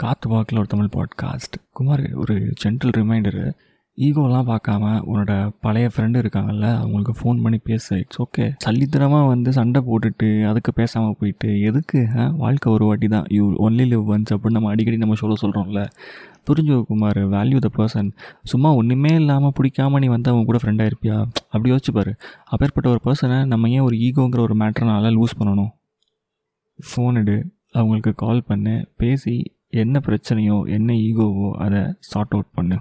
காத்து வாக்கில் ஒரு தமிழ் பாட்காஸ்ட் குமார் ஒரு ஜென்டில் ரிமைண்டரு ஈகோலாம் பார்க்காம உன்னோட பழைய ஃப்ரெண்டு இருக்காங்கல்ல அவங்களுக்கு ஃபோன் பண்ணி பேச. இட்ஸ் ஓகே சல்லித்தனமாக வந்து சண்டை போட்டுட்டு அதுக்கு பேசாமல் போயிட்டு எதுக்கு ஆ? வாழ்க்கை ஒரு வாட்டி தான் யூ ஒன்லி லிவ் ஒன்ஸ் அப்படின்னு நம்ம அடிக்கடி நம்ம சொல்ல சொல்கிறோம்ல புரிஞ்சு குமார் வேல்யூ த பர்சன் சும்மா ஒன்றுமே இல்லாமல் பிடிக்காம நீ வந்து அவங்க கூட ஃப்ரெண்டாக இருப்பியா அப்படி யோசிச்சு பாரு. அப்பேற்பட்ட ஒரு பர்சனை நம்ம ஏன் ஒரு ஈகோங்கிற ஒரு மேட்டர்னால லூஸ் பண்ணணும்? ஃபோன் எடு. அவங்களுக்கு கால் பண்ணு. பேசி என்ன பிரச்சனையோ என்ன ஈகோவோ அதை சார்ட் அவுட் பண்ணு.